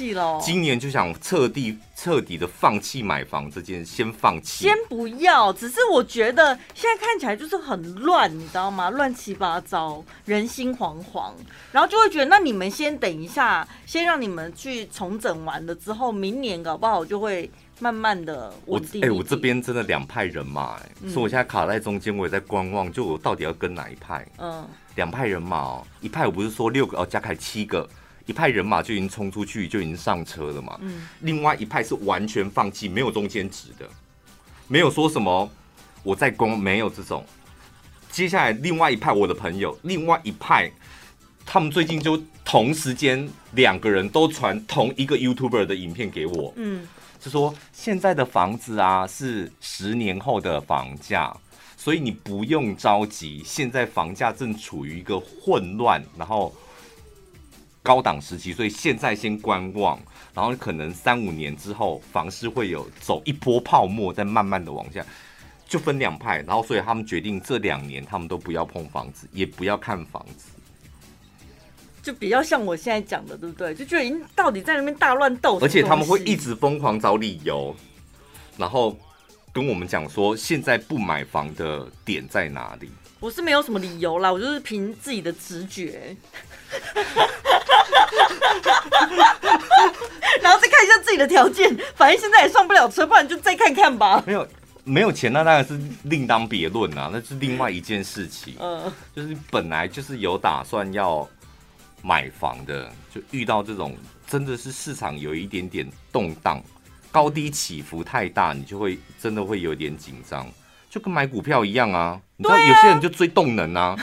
今年就想彻底彻底的放弃买房这件，先放弃，先不要。只是我觉得现在看起来就是很乱，你知道吗？乱七八糟，人心惶惶，然后就会觉得，那你们先等一下，先让你们去重整完了之后，明年搞不好就会。慢慢的稳定。哎、欸，我这边真的两派人马、欸，哎、嗯，所以我现在卡在中间，我也在观望，就我到底要跟哪一派？嗯，两派人马哦，一派我不是说六个哦，加起来七个，一派人马就已经冲出去，就已经上车了嘛。嗯，另外一派是完全放弃，没有中间值的，没有说什么我在攻，没有这种。接下来另外一派，我的朋友，另外一派，他们最近就同时间两个人都传同一个 YouTuber 的影片给我。嗯。是说现在的房子啊，是十年后的房价，所以你不用着急。现在房价正处于一个混乱，然后高档时期，所以现在先观望，然后可能三五年之后，房市会有走一波泡沫，再慢慢的往下，就分两派。然后所以他们决定这两年他们都不要碰房子，也不要看房子。就比较像我现在讲的，对不对？就觉得已经到底在那边大乱斗，而且他们会一直疯狂找理由，然后跟我们讲说现在不买房的点在哪里。我是没有什么理由啦，我就是凭自己的直觉，然后再看一下自己的条件，反正现在也上不了车，不然就再看看吧。没有，没有钱那当然是另当别论啊，那是另外一件事情。嗯，就是本来就是有打算要买房的，就遇到这种真的是市场有一点点动荡，高低起伏太大，你就会真的会有点紧张，就跟买股票一样啊。你知道有些人就追动能啊，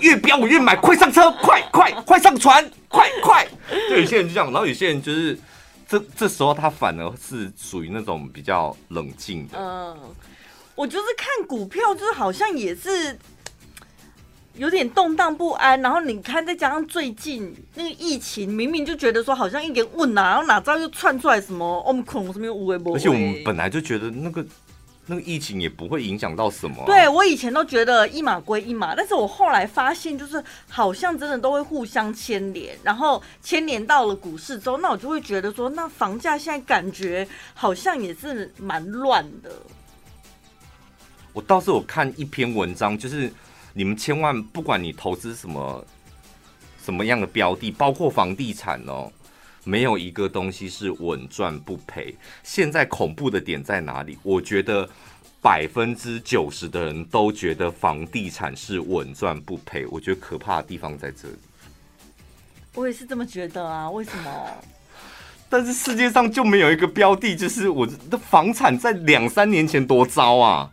越飙我越买，快上车，快快快上船，快快。就有些人就这样，然后有些人就是。这这时候他反而是属于那种比较冷静的。嗯，我就是看股票，就是好像也是有点动荡不安。然后你看，再加上最近那个疫情，明明就觉得说好像一点稳啊，然后哪知道又窜出来什么 Omicron 什么乌龟波。而且我们本来就觉得那个。那个疫情也不会影响到什么、啊。对，我以前都觉得一码归一码，但是我后来发现，就是好像真的都会互相牵连，然后牵连到了股市之后，那我就会觉得说，那房价现在感觉好像也是蛮乱的。我倒是有看一篇文章，就是你们千万不管你投资什么什么样的标的，包括房地产哦。没有一个东西是稳赚不赔。现在恐怖的点在哪里？我觉得百分之九十的人都觉得房地产是稳赚不赔。我觉得可怕的地方在这里。我也是这么觉得啊，为什么？但是世界上就没有一个标的，就是我的房产在两三年前多糟啊！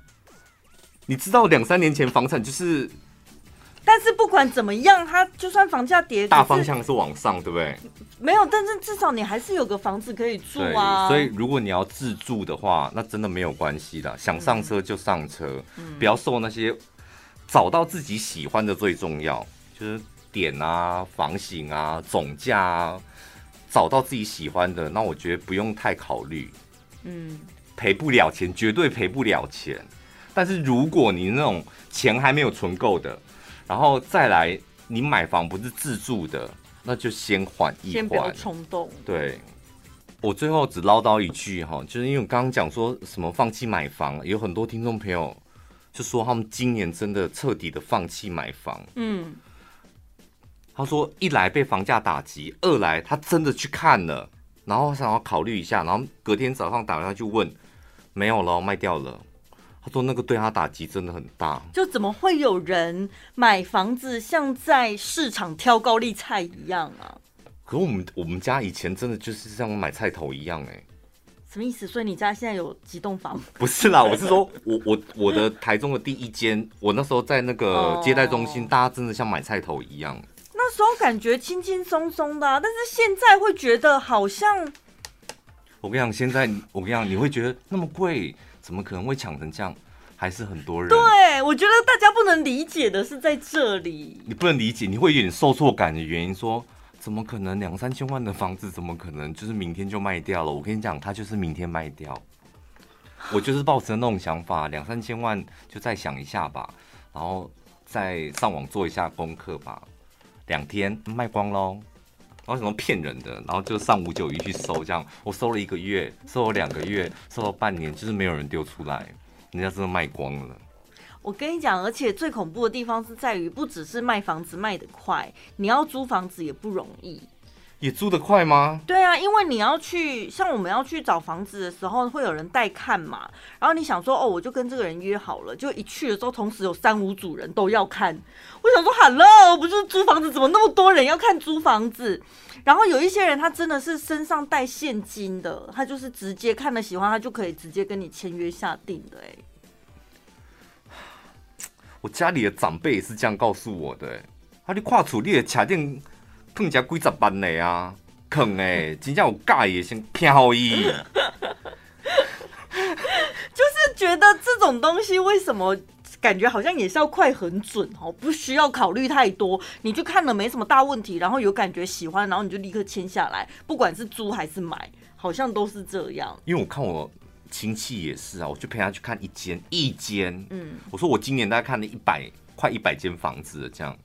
你知道两三年前房产就是。但是不管怎么样，它就算房价跌，大方向是往上，对不对？没有，但是至少你还是有个房子可以住啊。所以如果你要自住的话，那真的没有关系的，想上车就上车，嗯、不要受那些找到自己喜欢的最重要，就是点啊、房型啊、总价啊，找到自己喜欢的，那我觉得不用太考虑。嗯，赔不了钱，绝对赔不了钱。但是如果你那种钱还没有存够的，然后再来，你买房不是自住的，那就先缓一缓，先不要冲动。对，我最后只唠叨一句哈，就是因为我刚刚讲说什么放弃买房，有很多听众朋友就说他们今年真的彻底的放弃买房。嗯，他说一来被房价打击，二来他真的去看了，然后想要考虑一下，然后隔天早上打电话就问，没有了，卖掉了。他说：“那个对他打击真的很大，就怎么会有人买房子像在市场挑高丽菜一样啊？可是我们我们家以前真的就是像买菜头一样哎、欸，什么意思？所以你家现在有几栋房？不是啦，我是说我我我的台中的第一间，我那时候在那个接待中心，哦、大家真的像买菜头一样。那时候感觉轻轻松松的、啊，但是现在会觉得好像……我跟你讲，现在我跟你讲，你会觉得那么贵。”怎么可能会抢成这样？还是很多人？对，我觉得大家不能理解的是在这里。你不能理解，你会有点受挫感的原因，说怎么可能两三千万的房子，怎么可能就是明天就卖掉了？我跟你讲，它就是明天卖掉。我就是抱持那种想法，两三千万就再想一下吧，然后再上网做一下功课吧，两天卖光喽。然后什么骗人的，然后就上五九一去搜，这样我搜了一个月，搜了两个月，搜了半年，就是没有人丢出来，人家真的卖光了。我跟你讲，而且最恐怖的地方是在于，不只是卖房子卖得快，你要租房子也不容易。也租得快吗？对啊，因为你要去，像我们要去找房子的时候，会有人带看嘛。然后你想说，哦，我就跟这个人约好了，就一去的时候，同时有三五组人都要看。我想说，Hello，不是租房子，怎么那么多人要看租房子？然后有一些人，他真的是身上带现金的，他就是直接看了喜欢，他就可以直接跟你签约下定的。哎，我家里的长辈也是这样告诉我的。哎，他你跨处你的卡定。更加几十万的啊，坑哎，真正有介意先飘伊。就是觉得这种东西为什么感觉好像也是要快很准哦，不需要考虑太多，你就看了没什么大问题，然后有感觉喜欢，然后你就立刻签下来，不管是租还是买，好像都是这样。因为我看我亲戚也是啊，我就陪他去看一间一间，嗯，我说我今年大概看了一百快一百间房子这样，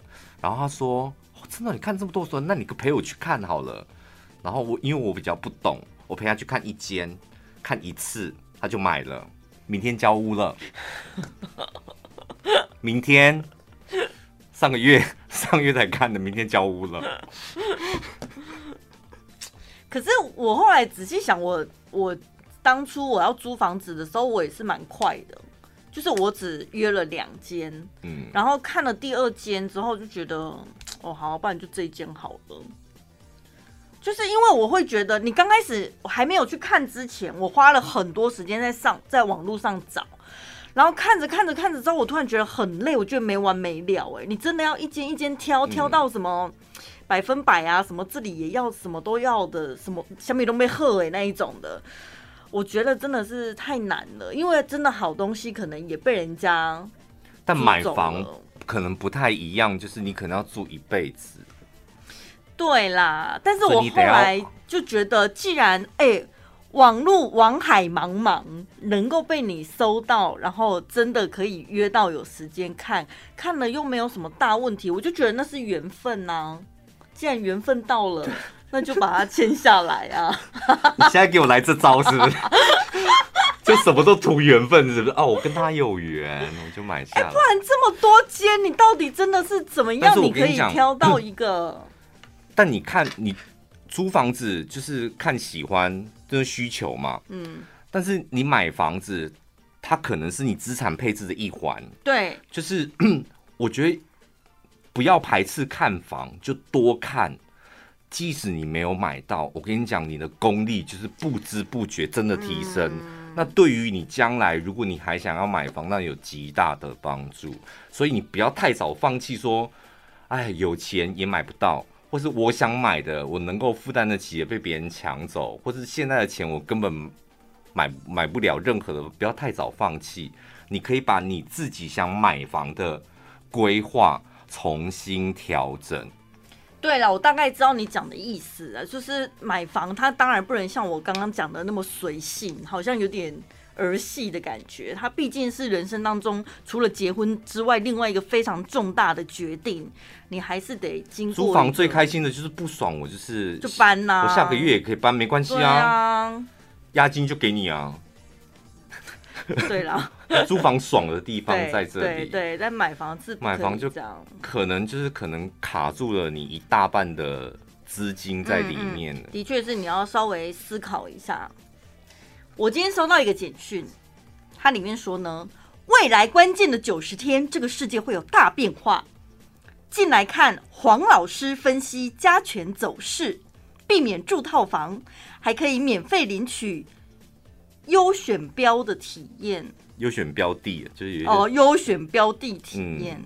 然后他说。真的，你看这么多说，那你可陪我去看好了。然后我因为我比较不懂，我陪他去看一间，看一次他就买了，明天交屋了。明天上个月 上个月才看的，明天交屋了。可是我后来仔细想，我我当初我要租房子的时候，我也是蛮快的，就是我只约了两间，嗯，然后看了第二间之后就觉得，哦，好，不然就这一间好了。就是因为我会觉得，你刚开始我还没有去看之前，我花了很多时间在上在网络上找，然后看着看着看着之后，我突然觉得很累，我觉得没完没了。哎，你真的要一间一间挑，挑到什么百分百啊？什么这里也要，什么都要的，什么小米都没喝哎那一种的，我觉得真的是太难了。因为真的好东西可能也被人家，但买房可能不太一样，就是你可能要住一辈子。对啦，但是我后来就觉得，既然哎、欸，网络网海茫茫，能够被你搜到，然后真的可以约到有时间看，看了又没有什么大问题，我就觉得那是缘分呐、啊。既然缘分到了，那就把它签下来啊！你现在给我来这招是不是？就什么都图缘分是不是？哦，我跟他有缘，我就买下来。哎、欸，不然这么多间，你到底真的是怎么样？你，你可以挑到一个。但你看，你租房子就是看喜欢，就是需求嘛。嗯。但是你买房子，它可能是你资产配置的一环。对。就是 我觉得不要排斥看房，就多看。即使你没有买到，我跟你讲，你的功力就是不知不觉真的提升。嗯、那对于你将来，如果你还想要买房，那有极大的帮助。所以你不要太早放弃，说，哎，有钱也买不到。或是我想买的，我能够负担得起，也被别人抢走，或是现在的钱我根本买买不了任何的，不要太早放弃。你可以把你自己想买房的规划重新调整。对了，我大概知道你讲的意思了，就是买房它当然不能像我刚刚讲的那么随性，好像有点。儿戏的感觉，它毕竟是人生当中除了结婚之外，另外一个非常重大的决定，你还是得经过。租房最开心的就是不爽，我就是就搬呐、啊，我下个月也可以搬，没关系啊，押、啊、金就给你啊。对啦，租房爽的地方在这里，对，但买房子买房就可能就是可能卡住了你一大半的资金在里面、嗯嗯、的确是你要稍微思考一下。我今天收到一个简讯，它里面说呢，未来关键的九十天，这个世界会有大变化。进来看黄老师分析加权走势，避免住套房，还可以免费领取优选标的体验。优选标的就是哦，优选标的体验，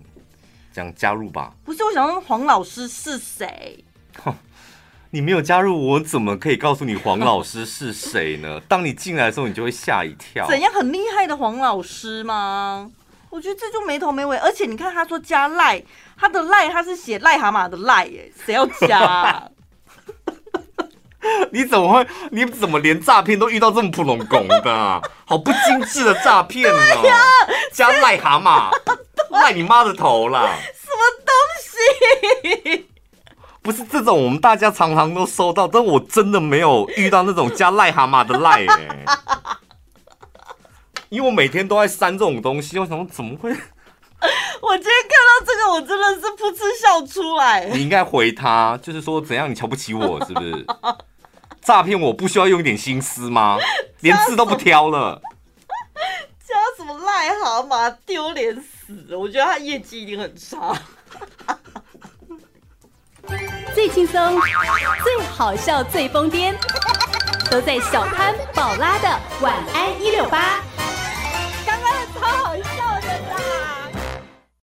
这样加入吧。不是，我想问黄老师是谁？你没有加入，我怎么可以告诉你黄老师是谁呢？当你进来的时候，你就会吓一跳。怎样很厉害的黄老师吗？我觉得这就没头没尾。而且你看，他说加赖，他的赖他是写癞蛤蟆的赖，耶，谁要加啊？你怎么会？你怎么连诈骗都遇到这么普龙拱的啊？好不精致的诈骗哦！呀加癞蛤蟆，赖你妈的头啦！什么东西？不是这种，我们大家常常都收到，但我真的没有遇到那种加癞蛤蟆的癞哎，因为我每天都在删这种东西，我想说怎么会？我今天看到这个，我真的是噗嗤笑出来。你应该回他，就是说怎样？你瞧不起我是不是？诈骗我不需要用一点心思吗？连字都不挑了，加什么癞蛤蟆丢脸死！我觉得他业绩一定很差。最轻松、最好笑、最疯癫，都在小潘宝拉的《晚安一六八》。刚刚超好笑。